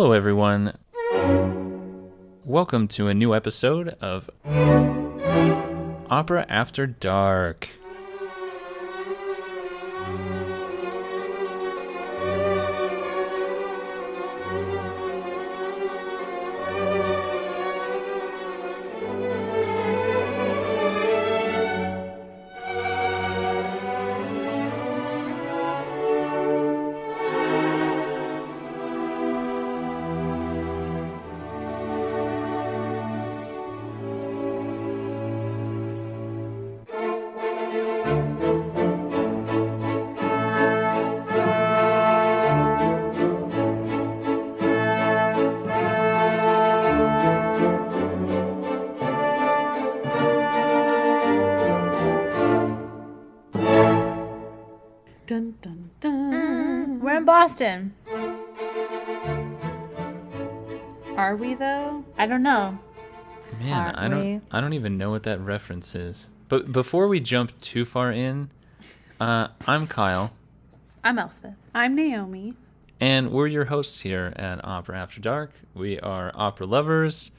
Hello, everyone. Welcome to a new episode of Opera After Dark. Even know what that reference is. But before we jump too far in, uh, I'm Kyle, I'm Elspeth. I'm Naomi. and we're your hosts here at Opera After Dark. We are opera lovers.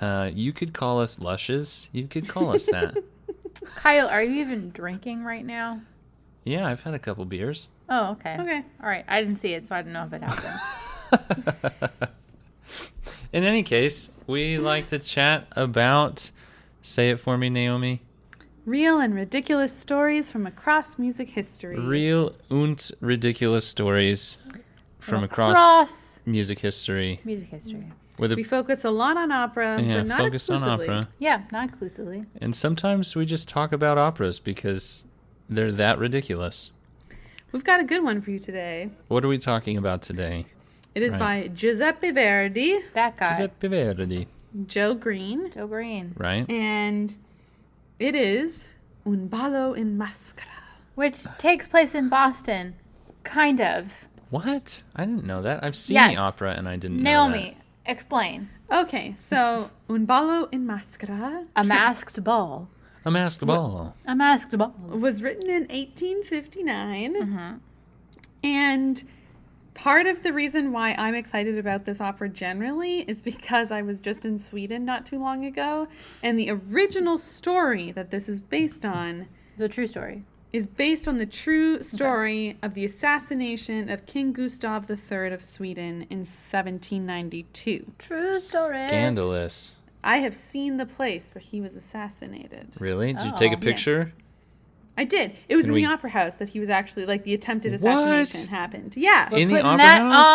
Uh, you could call us lushes. You could call us that. Kyle, are you even drinking right now? yeah, I've had a couple beers. Oh, okay. Okay. All right. I didn't see it, so I don't know if it happened. In any case, we like to chat about. Say it for me, Naomi. Real and ridiculous stories from across music history. Real und ridiculous stories from across Across music history. music history. With we focus a lot on opera, yeah, but not focus on exclusively. opera. Yeah, not exclusively. And sometimes we just talk about operas because they're that ridiculous. We've got a good one for you today. What are we talking about today? It is Right. by Giuseppe Verdi, That guy. Giuseppe Verdi, Joe Green, Joe Green. right? and it is Un ballo in maschera. Which takes place in Boston. Kind of. What? I didn't know that. I've seen Yes. the opera and I didn't know Naomi, explain. Okay, so Un ballo in maschera A masked ball. A masked ball. A masked ball. was written in 1859 Mm-hmm. and part of the reason why i'm excited about this opera generally is because i was just in sweden not too long ago and the original story that this is based on It's a true story. is based on the true story of the assassination of king gustav iii of sweden in 1792 True story. Scandalous. i have seen the place where he was assassinated Really? Did you Oh. take a oh, Yeah. Picture? i did it was Can in we- the opera house that he was actually like the attempted What? assassination happened yeah We're In the opera that house?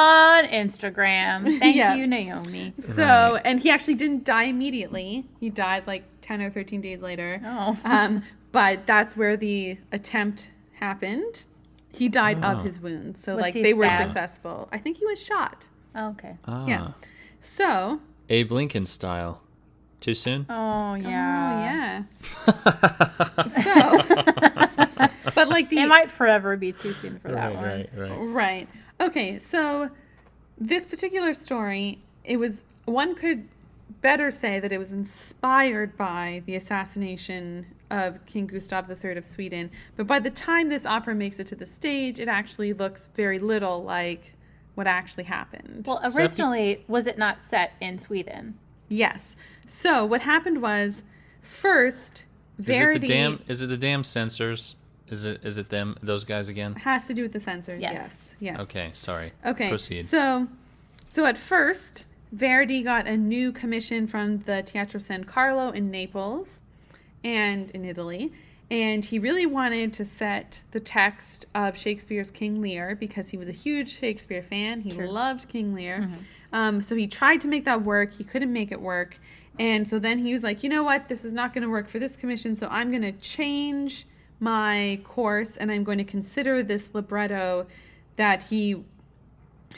on Instagram. Thank Yeah. you, Naomi. So, Right. and he actually didn't die immediately. He died like 10 or 13 days later. Oh. Um, but that's where the attempt happened. He died Oh. of his wounds. So, Was like, he they were successful. I think he was shot. Oh, okay. Ah. Yeah. So, Abe Lincoln style. Too soon? Oh yeah. oh, yeah. So, but like the. It might forever be too soon for that right, one. right, right. Right. Okay, so this particular story, it was one could better say that it was inspired by the assassination of King Gustav III of Sweden. But by the time this opera makes it to the stage, it actually looks very little like what actually happened. Well, that be- originally, was it not set in Sweden? Yes. So what happened was first Is Verdi it the damn is it the damn censors? Is it is it them those guys again? has to do with the censors. Yes. yes. Yeah. Okay, sorry. Okay. Proceed. So, so at first, Verdi got a new commission from the Teatro San Carlo in Naples and in Italy. And he really wanted to set the text of Shakespeare's King Lear because he was a huge Shakespeare fan. He Sure. loved King Lear. Mm-hmm. Um, so he tried to make that work. He couldn't make it work. And so then he was like, you know what? This is not going to work for this commission. So I'm going to change my course and I'm going to consider this libretto that he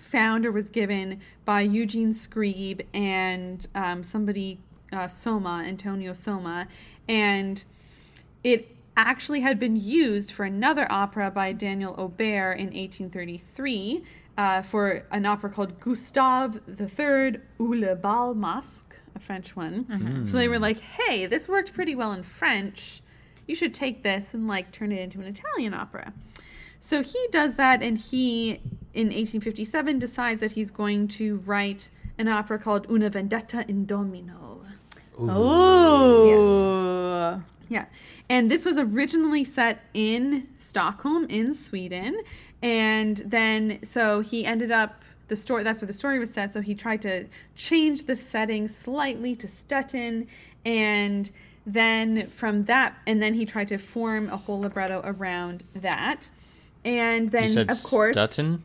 found or was given by Eugene Scribe and um, somebody, uh, Somma, Antonio Somma. And it actually had been used for another opera by Daniel Auber in 1833 uh, for an opera called Gustave III ou le bal masque, a French one. So they were like, hey, this worked pretty well in French. You should take this and like turn it into an Italian opera. So he does that and he in 1857 decides that he's going to write an opera called Una Vendetta in Domino. Oh. Yeah. And this was originally set in Stockholm in Sweden. And then so he ended up the story that's where the story was set. So he tried to change the setting slightly to Stettin and then from that and then he tried to form a whole libretto around that. And then of course Stutton?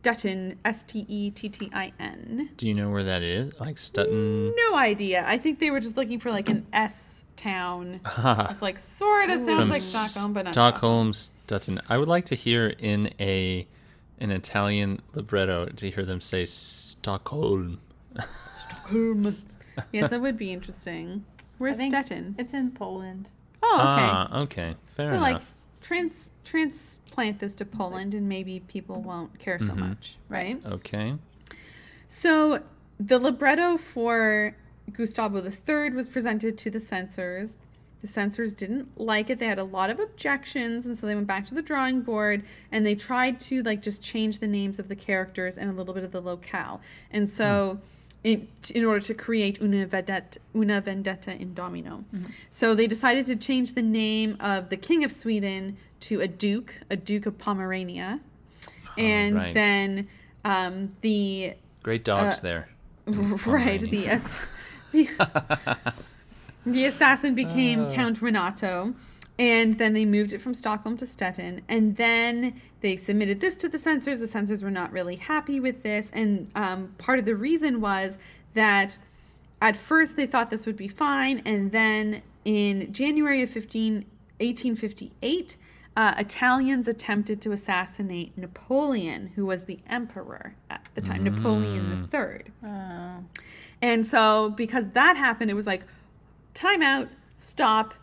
Stettin S T E T T I N. Do you know where that is? Like Stutton? No idea. I think they were just looking for like an S town. It's like sort of sounds From like Stockholm, but not Stockholm, Stutton. I would like to hear in a an Italian libretto to hear them say Stockholm. Stockholm. yes, that would be interesting. I Where's think Stettin? It's in Poland. Oh, okay. Ah, okay. Fair so enough. like trans transplant this to Poland, and maybe people won't care so Mm-hmm. much, right? okay. So the libretto for Gustavo III was presented to the censors. The censors didn't like it. They had a lot of objections, and so they went back to the drawing board and they tried to like just change the names of the characters and a little bit of the locale. And so, in, in order to create una vendetta, una vendetta in domino, so they decided to change the name of the king of Sweden to a duke, a duke of Pomerania, and right. then um, the Great dogs Uh, there. right the, the the assassin became Uh. count renato and then they moved it from stockholm to stettin. And then they submitted this to the censors. The censors were not really happy with this. And um, part of the reason was that at first they thought this would be fine. And then in january of 15, 1858 uh, italians attempted to assassinate napoleon who was the emperor at the time napoleon iii Oh. and so, because that happened, it was like, time out, stop.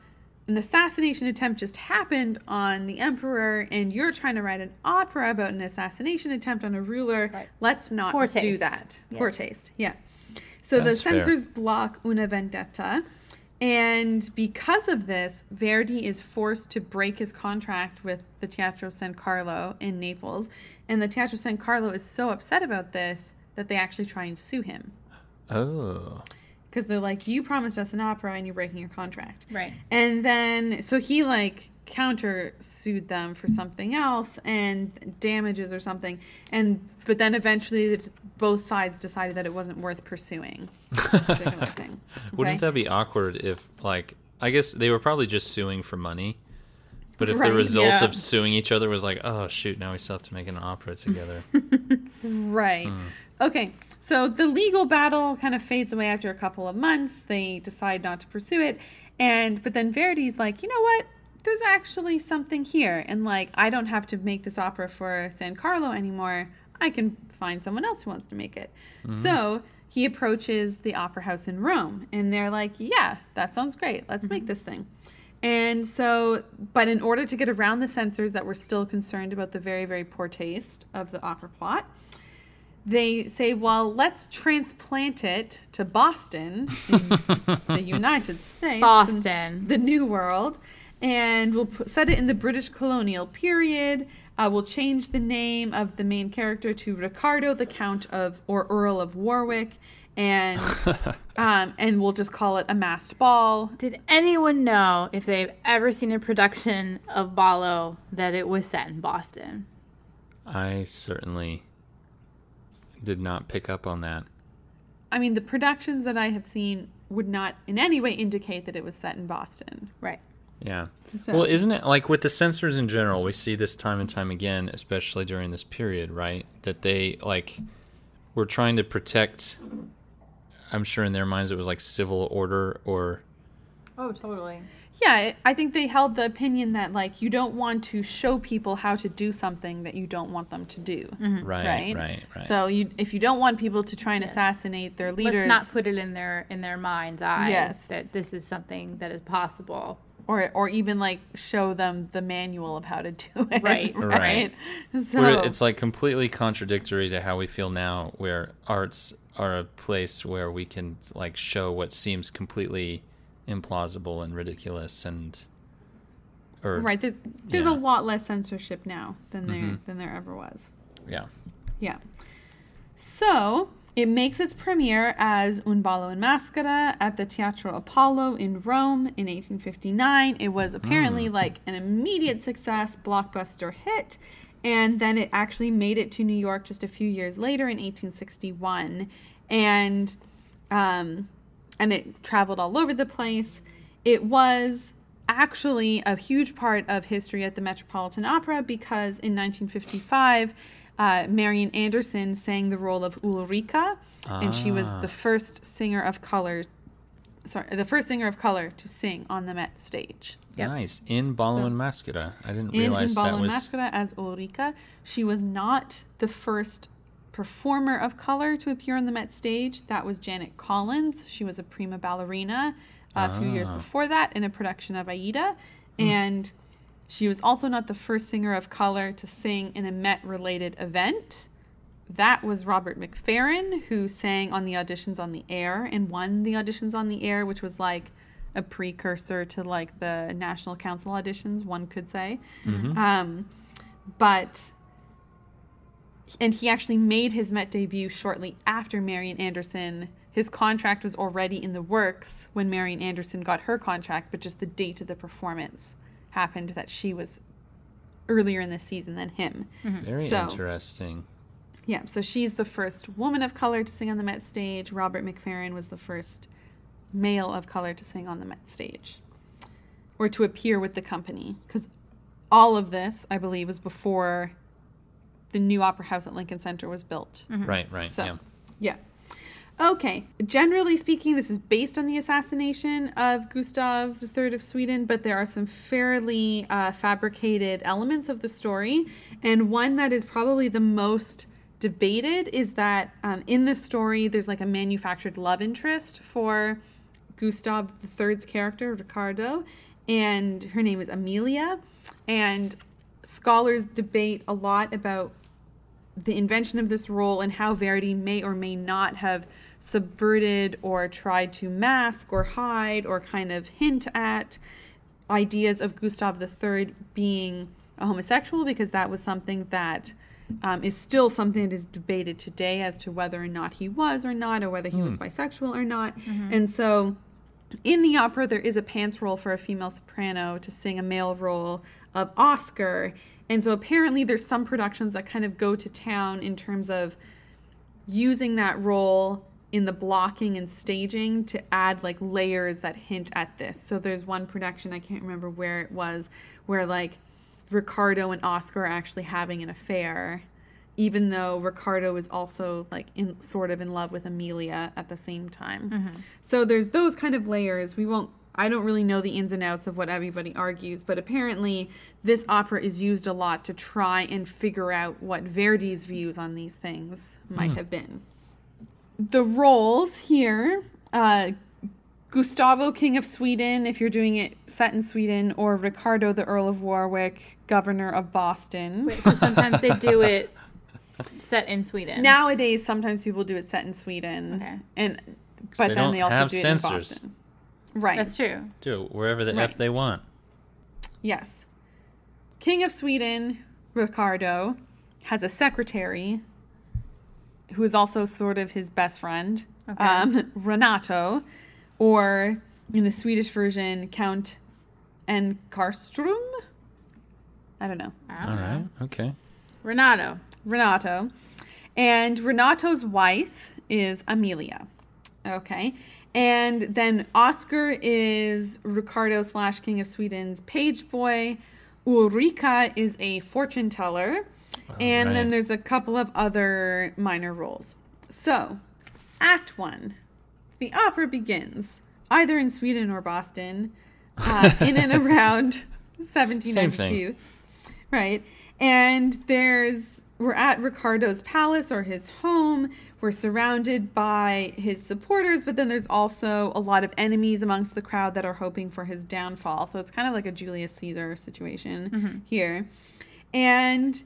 An assassination attempt just happened on the emperor, and you're trying to write an opera about an assassination attempt on a ruler. Right. Let's not Poor do taste. that. Yes. Poor taste. Yeah. So That's the fair. censors block Una Vendetta. And because of this, Verdi is forced to break his contract with the Teatro San Carlo in Naples. And the Teatro San Carlo is so upset about this that they actually try and sue him Oh. Because they're like, you promised us an opera and you're breaking your contract. Right. And then, so he like counter sued them for something else and damages or something. And, but then eventually the, both sides decided that it wasn't worth pursuing this particular thing. Wouldn't that be awkward if, like, I guess they were probably just suing for money. But if Right, the result yeah. of suing each other was like, oh shoot, now we still have to make an opera together. Right. Hmm. Okay. So the legal battle kind of fades away after a couple of months. They decide not to pursue it. And but then Verdi's like, "You know what? There's actually something here and like I don't have to make this opera for San Carlo anymore. I can find someone else who wants to make it." Mm-hmm. So, he approaches the opera house in Rome and they're like, "Yeah, that sounds great. Let's make mm-hmm. this thing." And so, but in order to get around the censors that were still concerned about the very, very poor taste of the opera plot, they say, well, let's transplant it to Boston, the United States, Boston. the New World, and we'll put, set it in the British colonial period. Uh, we'll change the name of the main character to Ricardo, the Count of or Earl of Warwick, and um, and we'll just call it a masked ball. Did anyone know if they've ever seen a production of Ballo that it was set in Boston? I certainly did not pick up on that. I mean, the productions that I have seen would not in any way indicate that it was set in Boston. Right. Yeah. So- Well, isn't it like with the censors in general? We see this time and time again, especially during this period, right? That they like were trying to protect. I'm sure in their minds it was like civil order or Oh, totally. Yeah, I think they held the opinion that like you don't want to show people how to do something that you don't want them to do. Mm-hmm. right, Right. right, right. So you if you don't want people to try and Yes. assassinate their leaders Let's not put it in their in their mind's eye Yes. that this is something that is possible. or or even like show them the manual of how to do it. Right. Right. So Where it's like completely contradictory to how we feel now, where arts are a place where we can like show what seems completely implausible and ridiculous and or right there's there's Yeah. a lot less censorship now than there Mhm. than there ever was. Yeah. Yeah. So it makes its premiere as Un ballo in maschera at the Teatro Apollo in Rome in 1859. It was apparently like an immediate success, blockbuster hit, and then it actually made it to New York just a few years later in 1861, and um, and it traveled all over the place. It was actually a huge part of history at the Metropolitan Opera because in 1955, uh, Marian Anderson sang the role of Ulrika, and she was Ah. the first singer of color. Sorry, the first singer of color to sing on the Met stage. Yep. Nice. In Ballo So- and Maschera. I didn't In, in realize that Ballo was. Maschera as Ulrika, she was not the first performer of color to appear on the Met stage. That was Janet Collins. She was a prima ballerina uh, a few years Ah. before that in a production of Aida. And she was also not the first singer of color to sing in a Met related event. That was Robert McFerrin, who sang on the auditions on the air and won the auditions on the air, which was like a precursor to like the National Council auditions, one could say. Um, but and he actually made his Met debut shortly after Marian Anderson. His contract was already in the works when Marian Anderson got her contract, but just the date of the performance happened that she was earlier in the season than him. Mm-hmm. Very So- interesting. Yeah, so she's the first woman of color to sing on the Met stage. Robert McFerrin was the first male of color to sing on the Met stage or to appear with the company. Because all of this, I believe, was before the new Opera House at Lincoln Center was built. Right, right. So, yeah. yeah. Okay. Generally speaking, this is based on the assassination of Gustav III of Sweden, but there are some fairly uh, fabricated elements of the story. And one that is probably the most debated is that um, in the story, there's like a manufactured love interest for Gustav III's character, Ricardo, and her name is Amelia. And scholars debate a lot about the invention of this role and how Verdi may or may not have subverted or tried to mask or hide or kind of hint at ideas of Gustav III being a homosexual because that was something that um, is still something that is debated today as to whether or not he was or not, or whether he was bisexual or not. And so in the opera, there is a pants role for a female soprano to sing a male role of Oscar. And so apparently, there's some productions that kind of go to town in terms of using that role in the blocking and staging to add like layers that hint at this. So there's one production, I can't remember where it was, where like Ricardo and Oscar are actually having an affair, even though Ricardo is also like in sort of in love with Amelia at the same time. So there's those kind of layers. We won't I don't really know the ins and outs of what everybody argues, but apparently this opera is used a lot to try and figure out what Verdi's views on these things might have been. The roles here uh, Gustavo, King of Sweden, if you're doing it set in Sweden, or Ricardo, the Earl of Warwick, Governor of Boston. Wait, so sometimes they do it set in Sweden. Nowadays, sometimes people do it set in Sweden, Okay. and but they then don't they also have do it in Boston. Right. That's true. Do it wherever the Right. F they want. Yes. King of Sweden, Ricardo, has a secretary who is also sort of his best friend, Okay. um, Renato, or in the Swedish version, Count Enkarstrom. I don't know. I don't know. right. Okay. Renato. Renato. And Renato's wife is Amelia. Okay. And then Oscar is Ricardo slash King of Sweden's page boy. Ulrika is a fortune teller. and then there's a couple of other minor roles. So, Act One. The opera begins either in Sweden or Boston uh, in and around 1792 right and there's we're at ricardo's palace or his home we're surrounded by his supporters but then there's also a lot of enemies amongst the crowd that are hoping for his downfall. So it's kind of like a julius caesar situation mm-hmm. here. And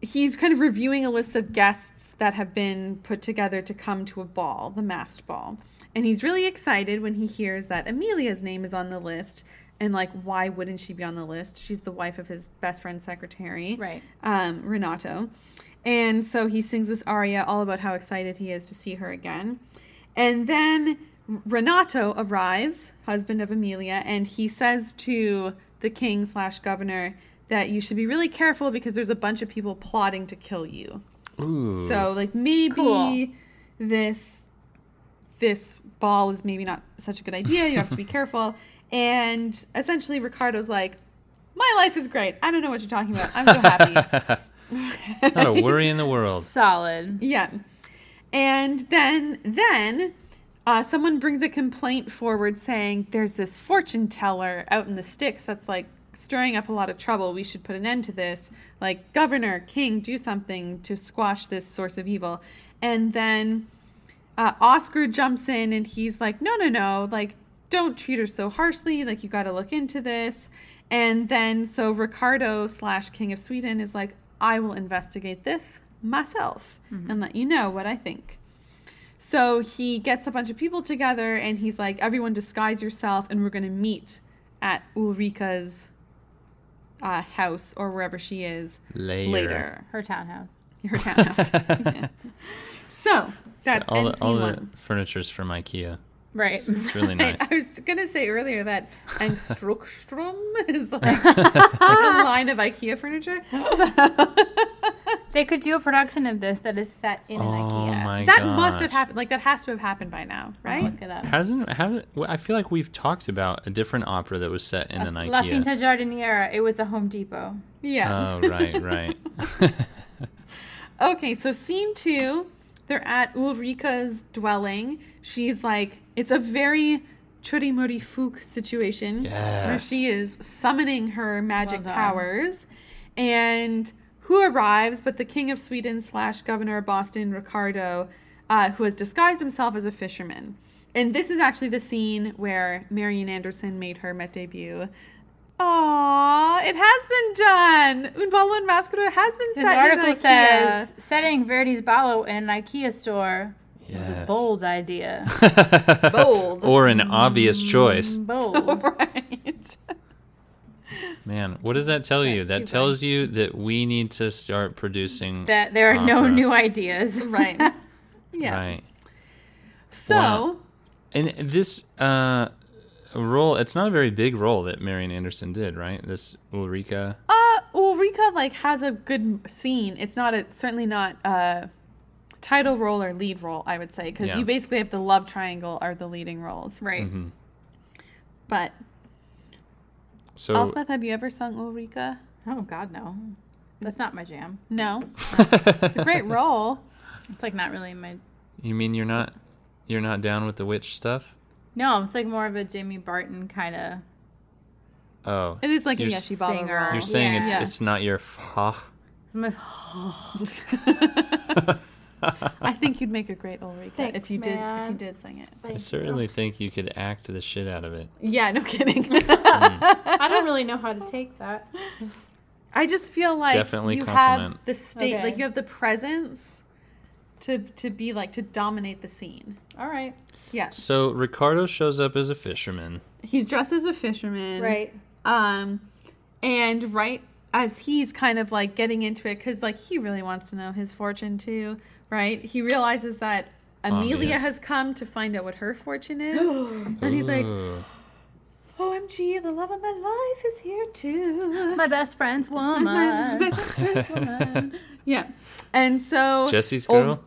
he's kind of reviewing a list of guests that have been put together to come to a ball, the masked ball. And he's really excited when he hears that Amelia's name is on the list and like why wouldn't she be on the list? She's the wife of his best friend's secretary, Right. Um, Renato, and so he sings this aria all about how excited he is to see her again, and then Renato arrives, husband of Amelia, and he says to the king slash governor that you should be really careful because there's a bunch of people plotting to kill you. Ooh. So like maybe Cool. this this ball is maybe not such a good idea. You have to be careful. And essentially Ricardo's like, My life is great. I don't know what you're talking about. I'm so happy. Not a worry in the world. Solid. yeah. And then then uh, someone brings a complaint forward saying there's this fortune teller out in the sticks that's like stirring up a lot of trouble. We should put an end to this. Like, governor, king, do something to squash this source of evil. And then uh, Oscar jumps in and he's like, no, no, no, like, don't treat her so harshly. Like, you got to look into this. And then so Ricardo slash King of Sweden is like, I will investigate this myself and let you know what I think. So he gets a bunch of people together and he's like, everyone disguise yourself and we're going to meet at Ulrika's uh, house or wherever she is Later. later. Her townhouse. Her townhouse. Yeah. So So that's all the, all scene the one. furniture's from IKEA. Right. It's really nice. I, I was gonna say earlier that Angstrukstrom is like, like a line of IKEA furniture. They could do a production of this that is set in an oh IKEA. my that gosh. must have happened. Like that has to have happened by now, I'll right? Look it up. Hasn't haven't I feel like we've talked about a different opera that was set in an IKEA. La IKEA. Finta Giardiniera. It was a Home Depot. Yeah. Oh right, right. Okay, so scene two, they're at Ulrika's dwelling. She's like, it's a very Churimuri Fook situation where she is summoning her magic Well powers. And who arrives but the King of Sweden slash Governor of Boston, Ricardo, uh, who has disguised himself as a fisherman. And this is actually the scene where Marian Anderson made her Met debut. Aww, it has been done. Un ballo in maschera has been This set article in IKEA. says setting Verdi's Ballo in an IKEA store was a bold idea. bold. or an obvious choice. bold. right. Man, what does that tell you? That keep tells you that we need to start producing that there are no new ideas. Right. Yeah. Right. So, Wow. And this uh role, it's not a very big role that Marian Anderson did, right? This Ulrika. uh, Ulrika like has a good scene. It's not a certainly not a title role or lead role, I would say, because Yeah. you basically have the love triangle are the leading roles. Right. Mm-hmm. But So Elspeth, have you ever sung Ulrika? Oh God, no. That's not my jam. No. it's a great role. It's like not really my. you mean you're not you're not down with the witch stuff? No, it's like more of a Jamie Barton kind of. Oh. It is like You're a s- Yeshi Baba singer. You're saying it's Yeah. it's not your fa. I think you'd make a great Ulrika Thanks, if you did if you did sing it. I certainly think you could act the shit out of it. Yeah, no kidding. I don't really know how to take that. I just feel like Definitely you compliment. have the state, Okay. like you have the presence to to be like to dominate the scene. All right. Yes, So Ricardo shows up as a fisherman. he's dressed as a fisherman, Right. Um, and right as he's kind of like getting into it, because like he really wants to know his fortune too, right? He realizes that Amelia Obvious. has come to find out what her fortune is, and he's like, "OMG, the love of my life is here too." My best friend's woman. yeah, and so Jesse's Oh, girl,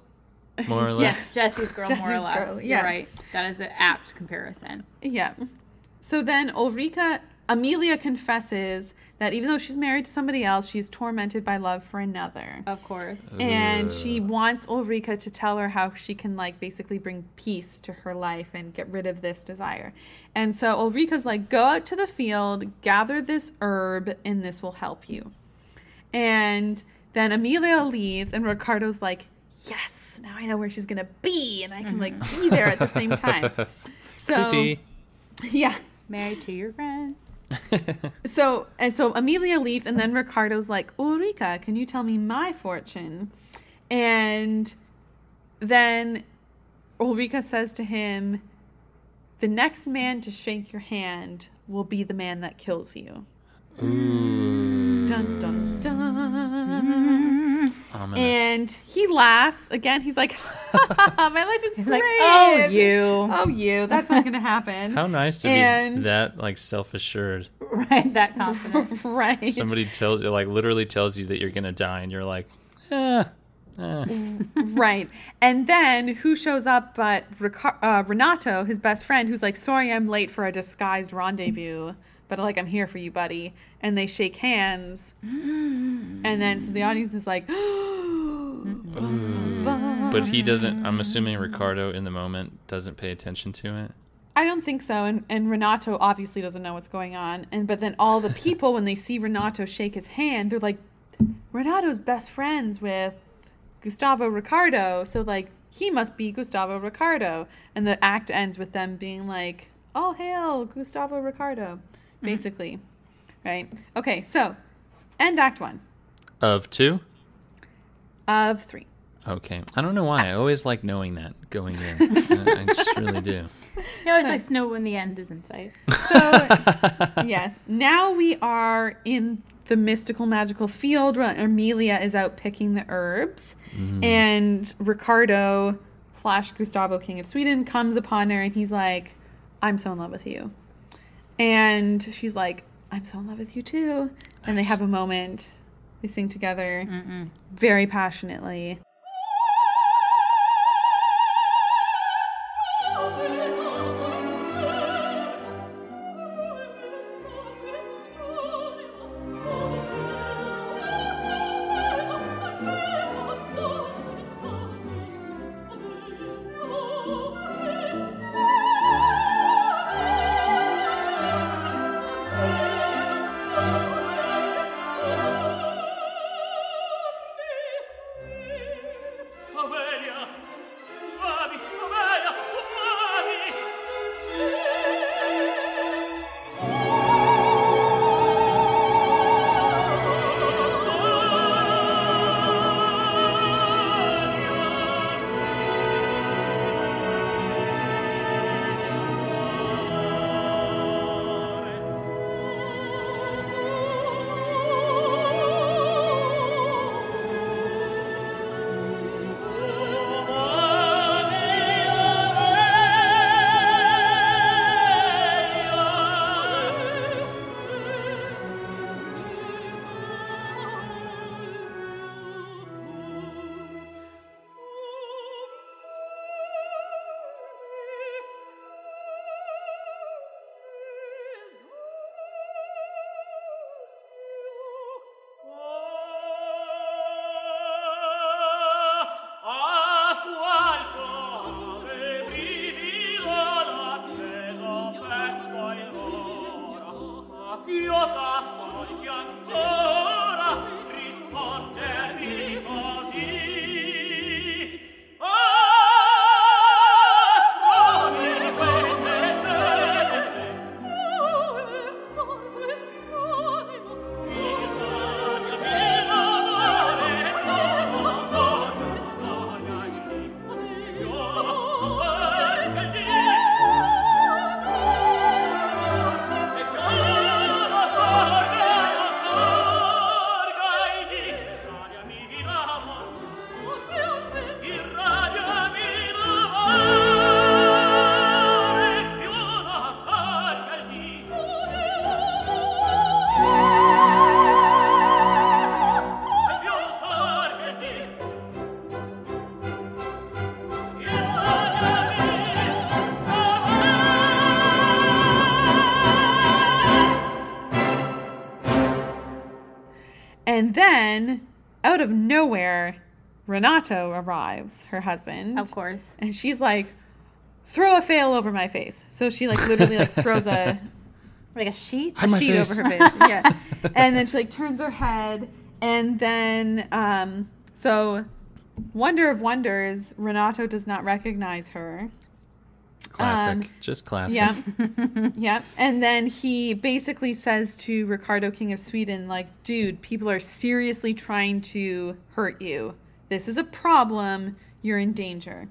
more or less. Yes. Jesse's girl, more or less. girl, You're right. That is an apt comparison. Yeah. So then Ulrika, Amelia confesses that even though she's married to somebody else, she's tormented by love for another. Of course. And she wants Ulrika to tell her how she can, like, basically bring peace to her life and get rid of this desire. And so Ulrika's like, go out to the field, gather this herb, and this will help you. And then Amelia leaves, and Ricardo's like, yes, now I know where she's going to be, and I can, like, mm-hmm. be there at the same time. So, Creepy. yeah. Married to your friend. So and so Amelia leaves, and then Ricardo's like, Ulrika, can you tell me my fortune? And then Ulrika says to him, the next man to shake your hand will be the man that kills you. Ooh. Dun dun dun. Ominous. And he laughs again. He's like, "My life is He's great." like, oh, you. Oh, you. That's not going to happen. How nice to be that like self-assured. Right, that confident. right. Somebody tells you, like, literally tells you that you're gonna die, and you're like, eh, eh. Right. And then who shows up but Rica- uh, Renato, his best friend, who's like, sorry, I'm late for a disguised rendezvous, but like, I'm here for you, buddy. And they shake hands. And then so the audience is like, mm. But he doesn't. I'm assuming Ricardo in the moment doesn't pay attention to it. I don't think so. And, and Renato obviously doesn't know what's going on. And but then all the people, when they see Renato shake his hand, they're like, Renato's best friends with Gustavo Ricardo. So like he must be Gustavo Ricardo. And the act ends with them being like, All hail Gustavo Ricardo, Mm-hmm. basically. Right? Okay, so end act one Of two. of three. Okay. I don't know why. I always like knowing that going in. I, I just really do. He always likes to know when the end is in sight. So, yes, now we are in the mystical magical field where Amelia is out picking the herbs, mm-hmm. and Ricardo slash Gustavo, King of Sweden, comes upon her and he's like, I'm so in love with you. And she's like, I'm so in love with you too. And they have a moment. They sing together very passionately. Nowhere, Renato arrives, her husband. Of course. And she's like, throw a fail over my face. So she like literally like throws a, Like a sheet? a sheet face. over her face. Yeah. and then she like turns her head and then um so Wonder of Wonders, Renato does not recognize her. Classic. Um, just classic. Yeah. yeah. And then he basically says to Ricardo, King of Sweden, like, dude, people are seriously trying to hurt you. This is a problem. You're in danger.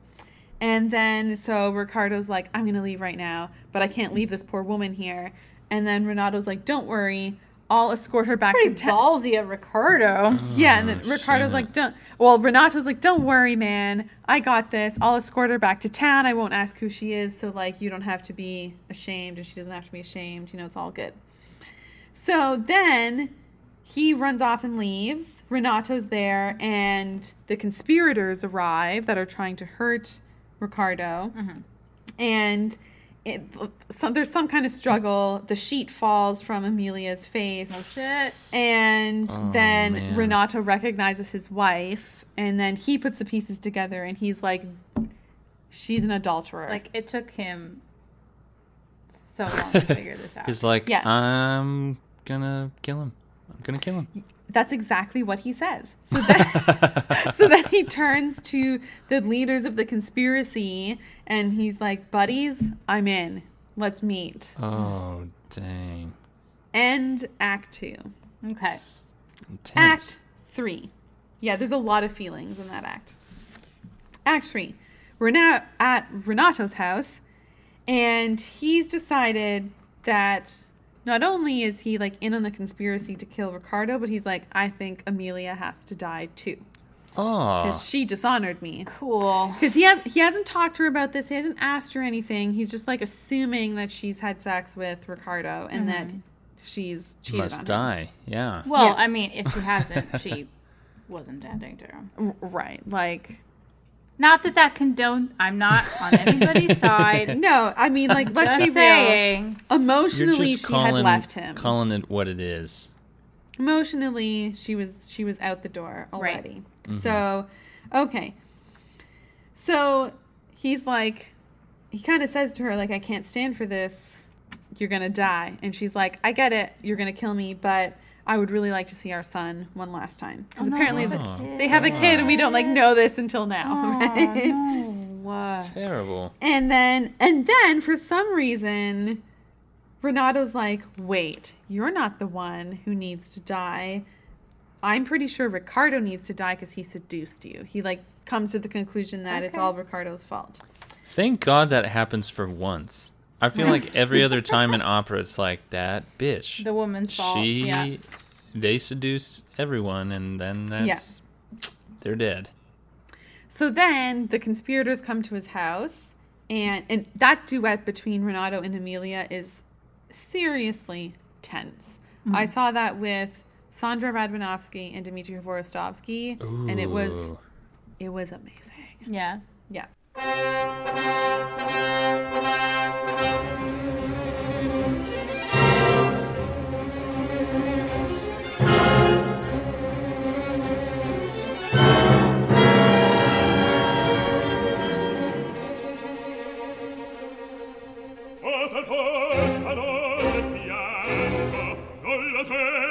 And then so Ricardo's like, I'm gonna leave right now, but I can't leave this poor woman here. And then Renato's like, Don't worry, I'll escort her back Pretty to town. ballsy of Ricardo. Yeah, and then Oh, Ricardo's shit. like, "Don't." Well, Renato's like, "Don't worry, man. I got this. I'll escort her back to town. I won't ask who she is, so like you don't have to be ashamed, and she doesn't have to be ashamed. You know, it's all good." So then he runs off and leaves. Renato's there, and the conspirators arrive that are trying to hurt Ricardo, mm-hmm. and. It, so there's some kind of struggle. The sheet falls from Amelia's face. Oh shit. And Oh, then man. Renato recognizes his wife, and then he puts the pieces together, and he's like, "She's an adulterer." Like it took him so long to figure this out. He's like, Yeah. I'm gonna kill him. I'm gonna kill him. That's exactly what he says. So then, so then he turns to the leaders of the conspiracy, and he's like, "Buddies, I'm in. Let's meet." Oh, dang. End Act Two. okay. Intense. Act three. Yeah, there's a lot of feelings in that act. Act three. We're now at Renato's house, and he's decided that not only is he like in on the conspiracy to kill Ricardo, but he's like, I think Amelia has to die too ah. Oh, because she dishonored me. Cool. Because he has he hasn't talked to her about this. He hasn't asked her anything. He's just like assuming that she's had sex with Ricardo and that mm-hmm. she's cheated on must him. die. Yeah. Well, Yeah. I mean, if she hasn't, she wasn't tending to him. R- Right. Like Not that that condone. I'm not on anybody's side. no, I mean like let's Just be saying. You're Emotionally, just she had left him. calling it what it is. Emotionally, she was she was out the door already. Right. already. Mm-hmm. So, okay. So he's like, he kind of says to her like, "I can't stand for this. You're gonna die." And she's like, "I get it. You're gonna kill me, but." I would really like to see our son one last time because Oh, no, apparently they have a kid. they have a kid and we don't like know this until now. Oh, right? no. Uh, Terrible. And then and then for some reason Renato's like, "Wait, you're not the one who needs to die. I'm pretty sure Ricardo needs to die cuz he seduced you." He like comes to the conclusion that it's all Ricardo's fault. Thank God that happens for once. I feel like every other time in opera, it's like that bitch. The woman's fault. she, yeah. they seduce everyone, and then that's they're dead. So then the conspirators come to his house and and that duet between Renato and Amelia is seriously tense. Mm-hmm. I saw that with Sondra Radvanovsky and Dmitry Hvorostovsky and it was it was amazing. Yeah. Yeah. al porta non è bianco non lo sei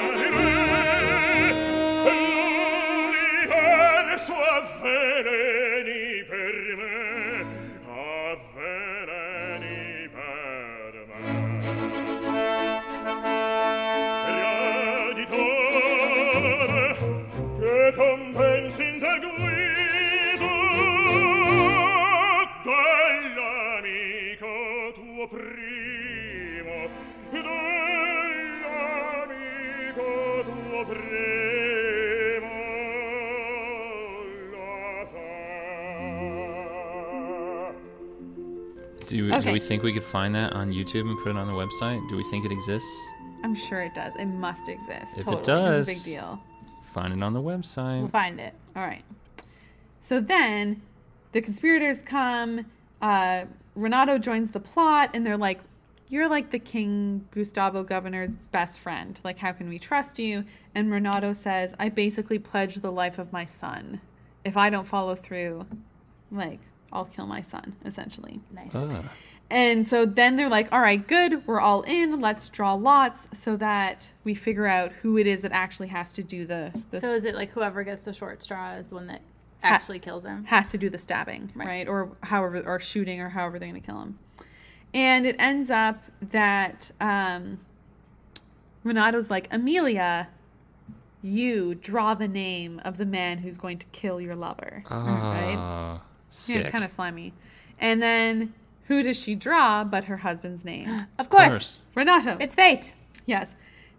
L'anime, l'anime, sois vélé. Do, do we think we could find that on YouTube and put it on the website? Do we think it exists? I'm sure it does. It must exist. If it does- it's a big deal. Find it on the website. We'll find it. All right. So then the conspirators come. Uh, Renato joins the plot, and they're like, You're like the King Gustavo governor's best friend. Like, how can we trust you? And Renato says, I basically pledge the life of my son. If I don't follow through, like, I'll kill my son, essentially. Nice. Ugh. And so then they're like, all right, good, we're all in. Let's draw lots so that we figure out who it is that actually has to do the, the So is it like whoever gets the short straw is the one that actually kills him? has to do the stabbing, right? Right. Or however, or shooting, or however they're going to kill him. And it ends up that um, Renato's like, Amelia, you draw the name of the man who's going to kill your lover, right? Ah, Yeah, sick. kind of slimy. And then who does she draw but her husband's name? Of Of course. course. Renato. It's fate. Yes.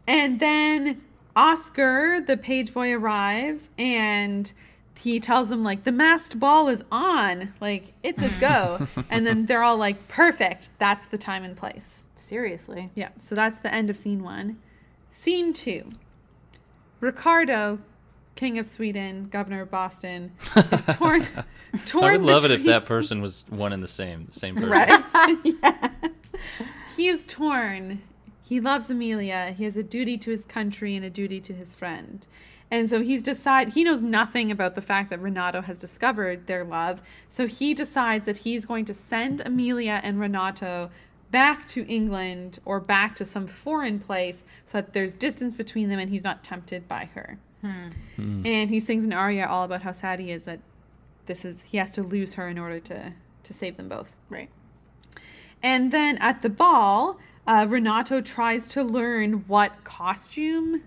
And then Oscar, the page boy, arrives and he tells him, like, the masked ball is on. Like, it's a go. and then they're all like, perfect. That's the time and place. Seriously. Yeah. So that's the end of scene one. Scene two Ricardo, King of Sweden, Governor of Boston, is torn. torn I would love it if that person was one and the same, the same person. Right? yeah. He is torn. He loves Amelia. He has a duty to his country and a duty to his friend. And so he's decide he knows nothing about the fact that Renato has discovered their love. So he decides that he's going to send Amelia and Renato back to England or back to some foreign place so that there's distance between them and he's not tempted by her. And he sings an aria all about how sad he is that this is he has to lose her in order to to save them both. Right. And then at the ball, uh, Renato tries to learn what costume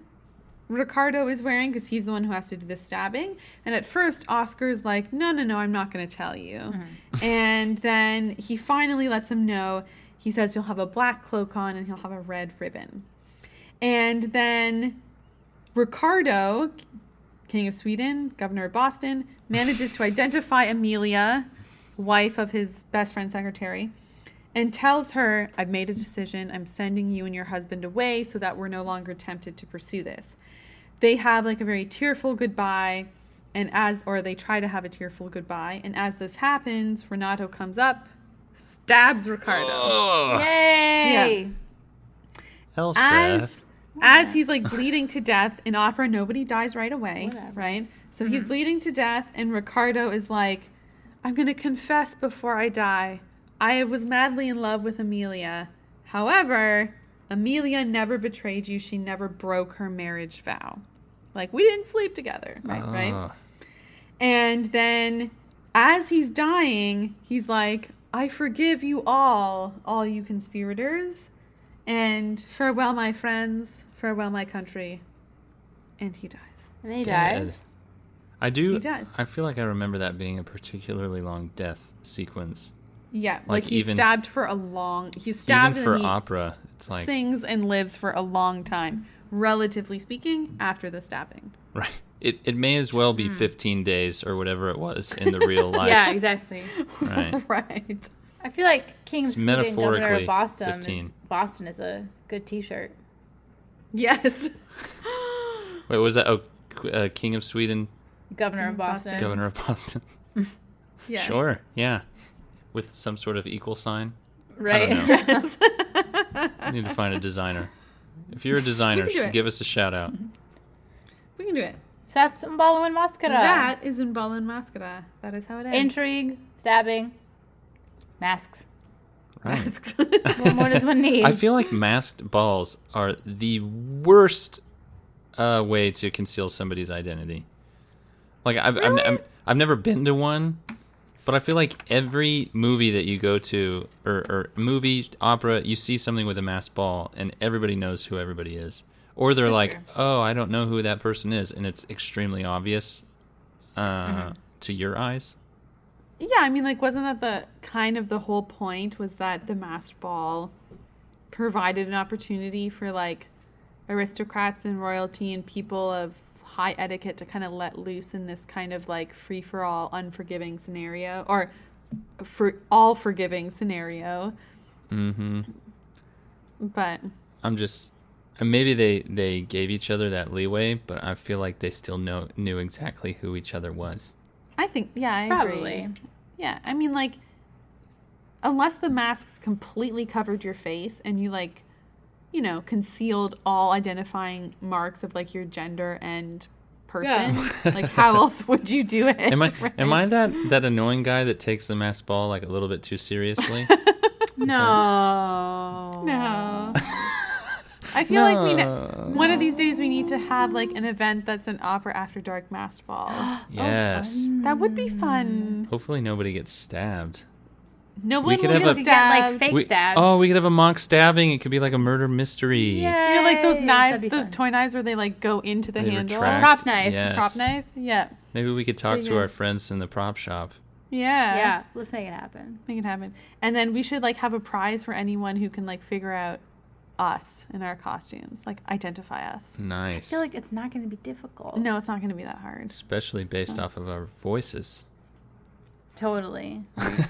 Ricardo is wearing because he's the one who has to do the stabbing. And at first, Oscar's like, no, no, no, I'm not going to tell you. And then he finally lets him know. He says he'll have a black cloak on and he'll have a red ribbon. And then Ricardo, King of Sweden, Governor of Boston, manages to identify Amelia, wife of his best friend secretary, and tells her, I've made a decision. I'm sending you and your husband away so that we're no longer tempted to pursue this. They have like a very tearful goodbye, and as, or they try to have a tearful goodbye. And as this happens, Renato comes up, stabs Ricardo. Oh, Yay! Elspeth. as as he's like bleeding to death in opera nobody dies right away Whatever. right? So he's bleeding to death and ricardo is like i'm gonna confess before i die. I was madly in love with amelia. However amelia never betrayed you. She never broke her marriage vow. Like we didn't sleep together right right? Ah. and then as he's dying, he's like, I forgive you all, all you conspirators. And farewell, my friends. Farewell, my country. And he dies. And then he Dead. dies. I do. He does. I feel like I remember that being a particularly long death sequence. Yeah, like, Like, he's even- stabbed for a long. He's stabbed Even for and he opera, it's like sings and lives for a long time, relatively speaking, after the stabbing. right. It it may as well be hmm. 15 days or whatever it was in the real life. Yeah, exactly. Right. right. I feel like King of Sweden, Governor metaphorically of Boston, 15. is, Boston is a good T-shirt. Yes. Wait, was that oh, uh, King of Sweden, Governor of Boston. Boston. Governor of Boston? Yeah. Sure. Yeah. With some sort of equal sign. Right. I don't know. Yes. I need to find a designer. If you're a designer, give us a shout out. we can do it. so that's Un ballo in maschera. That is in Ball and Mascara. That is how it ends. Intrigue, stabbing, masks. Right. Masks. What more does one need? I feel like masked balls are the worst uh, way to conceal somebody's identity. Like I've, I've, I've I've never been to one, but I feel like every movie that you go to or, or movie opera, you see something with a masked ball, and everybody knows who everybody is. Or they're like, true. "Oh, I don't know who that person is," and it's extremely obvious uh, Mm-hmm. to your eyes. Yeah, I mean, like, wasn't that the kind of the whole point? Was that the masked ball provided an opportunity for like aristocrats and royalty and people of high etiquette to kind of let loose in this kind of like free for all, unforgiving scenario, or for all forgiving scenario. Mm-hmm. But I'm just and maybe they they gave each other that leeway, but I feel like they still know knew exactly who each other was. I think, yeah, I Probably. agree. Yeah, I mean, like, unless the masks completely covered your face and you, like, you know, concealed all identifying marks of, like, your gender and person, Yeah. like, how else would you do it? Am I right? am I that that annoying guy that takes the mask ball like a little bit too seriously? no. No. I feel like we ne- one of these days we need to have like an event that's an opera after dark masked ball. Oh, yes. that would be fun. Hopefully nobody gets stabbed. No We one could have a- You get like stabbed. fake We- stabbed. oh, we could have a mock stabbing. It could be like a murder mystery. Yeah. You know, like those knives, those fun. toy knives where they like go into the They handle. retract. Prop knife. Yes. Prop knife? Yeah. Maybe we could talk There to our friends in the prop shop. Yeah. Yeah, let's make it happen. Make it happen. And then we should like have a prize for anyone who can like figure out us in our costumes, like identify us. Nice. I feel like it's not going to be difficult. No, it's not going to be that hard. Especially based off of our voices. Totally. totally.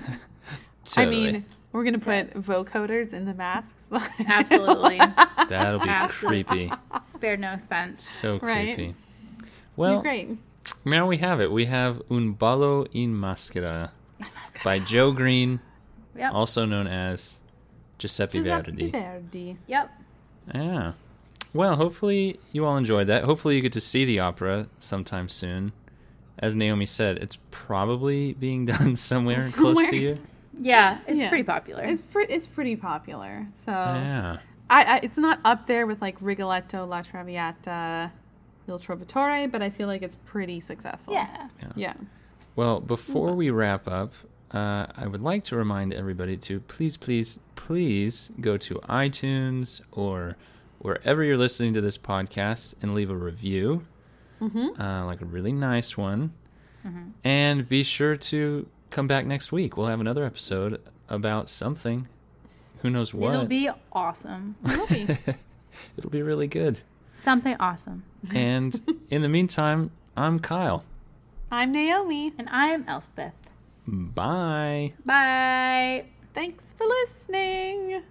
I mean, we're going to put vocoders in the masks. Absolutely. that'll be Absolutely. creepy. Spare no expense. So Right. creepy. You're Well, great. now we have it. We have Un ballo in maschera by Joe Green, Yep. also known as Giuseppe Verdi. Verdi. Yep. Yeah. Well, hopefully you all enjoyed that. Hopefully you get to see the opera sometime soon. As Naomi said, it's probably being done somewhere close Where? to you. Yeah, it's Yeah. pretty popular. It's pre- it's pretty popular. So Yeah. I, I it's not up there with like Rigoletto, La Traviata, Il Trovatore, but I feel like it's pretty successful. yeah. Yeah. Well, before mm. we wrap up, uh, I would like to remind everybody to please, please, please go to iTunes or wherever you're listening to this podcast and leave a review, uh, like a really nice one. And be sure to come back next week. We'll have another episode about something. Who knows what? It'll be awesome. Will be. It'll be really good. Something awesome. And in the meantime, I'm Kyle. I'm Naomi. And I'm Elspeth. Bye. Bye. Thanks for listening.